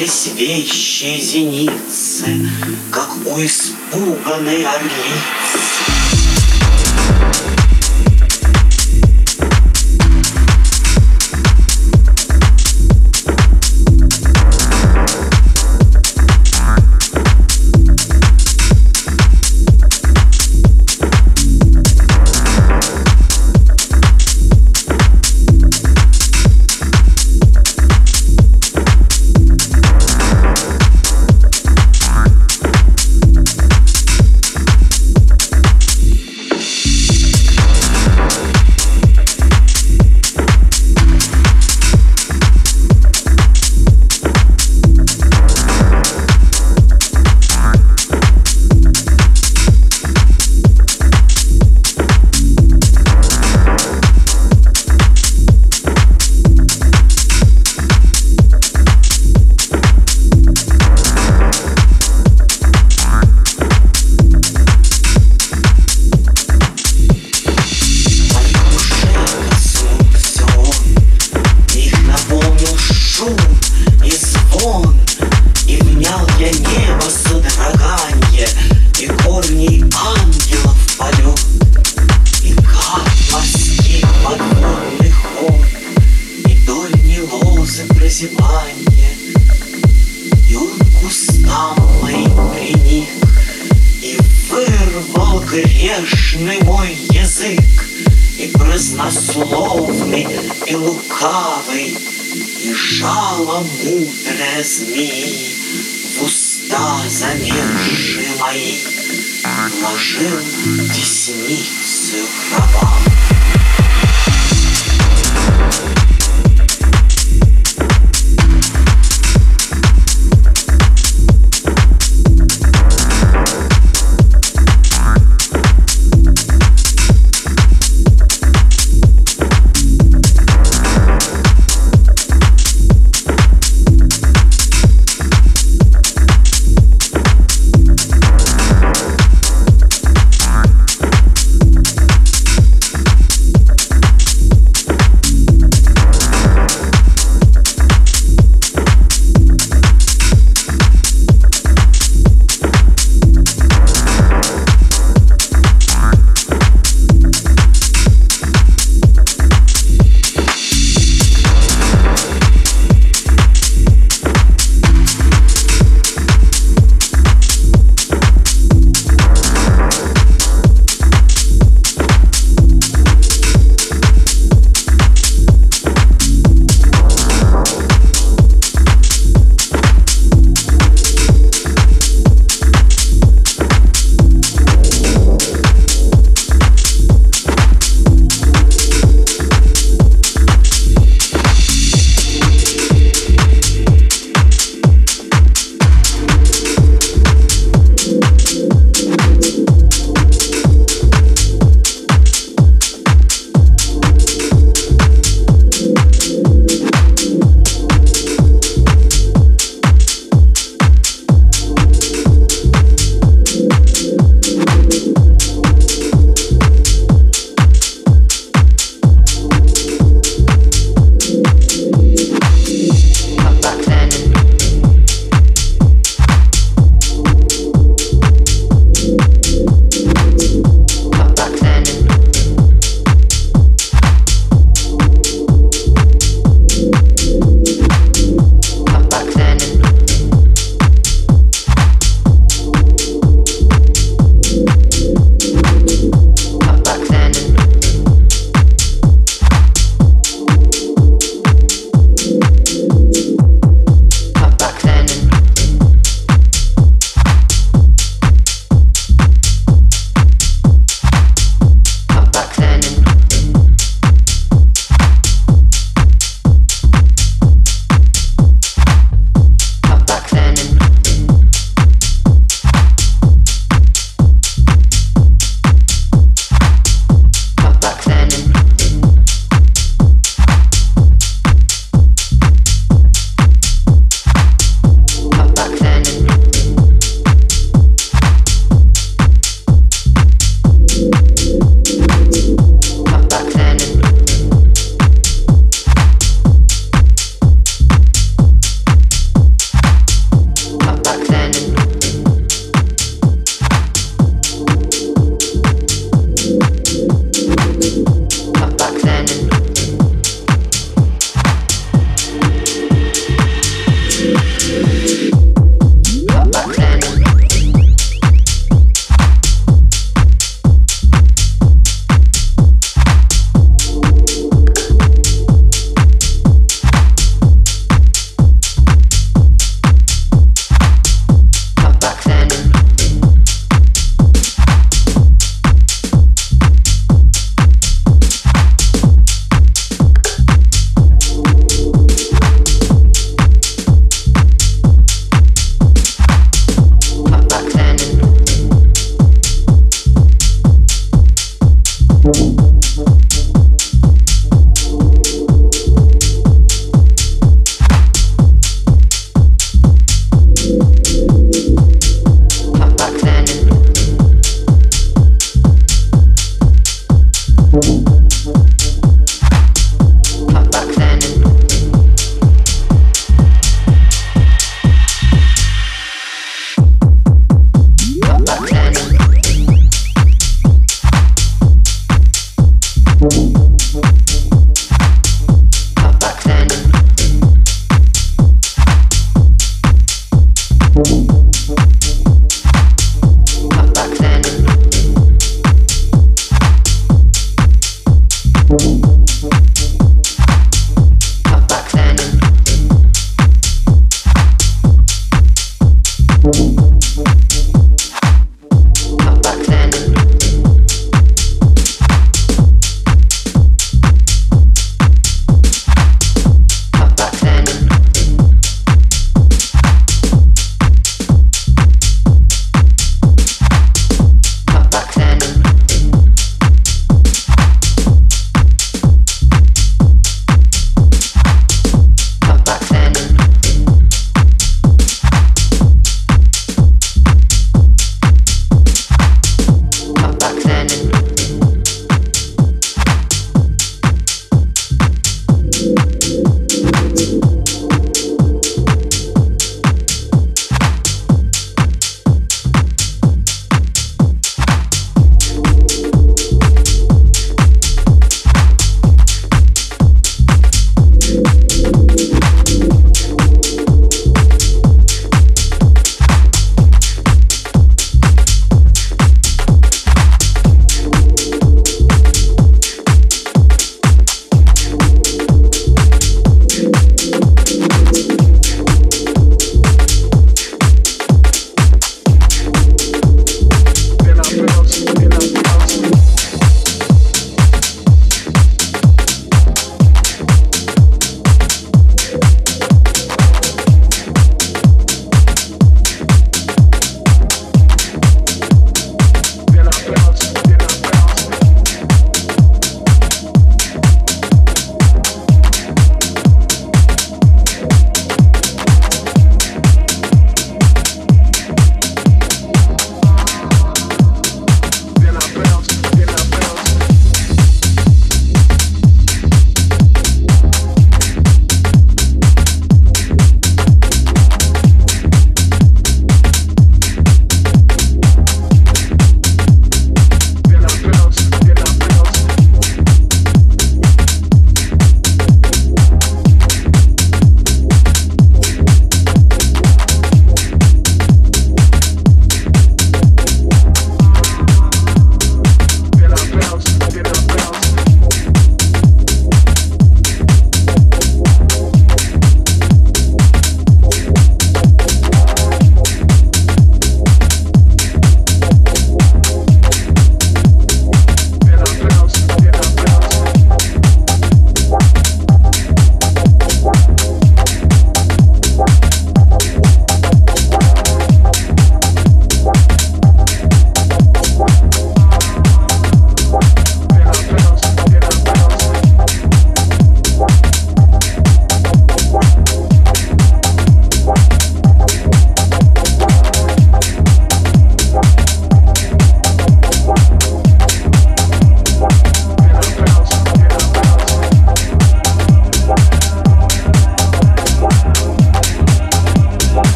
Отверзлись вещи зеницы, как у испуганной орлицы. Грешный мой язык И празднословный, и лукавый И жало мудрая змеи В уста замерзшие мои. Вложил десницу кровавую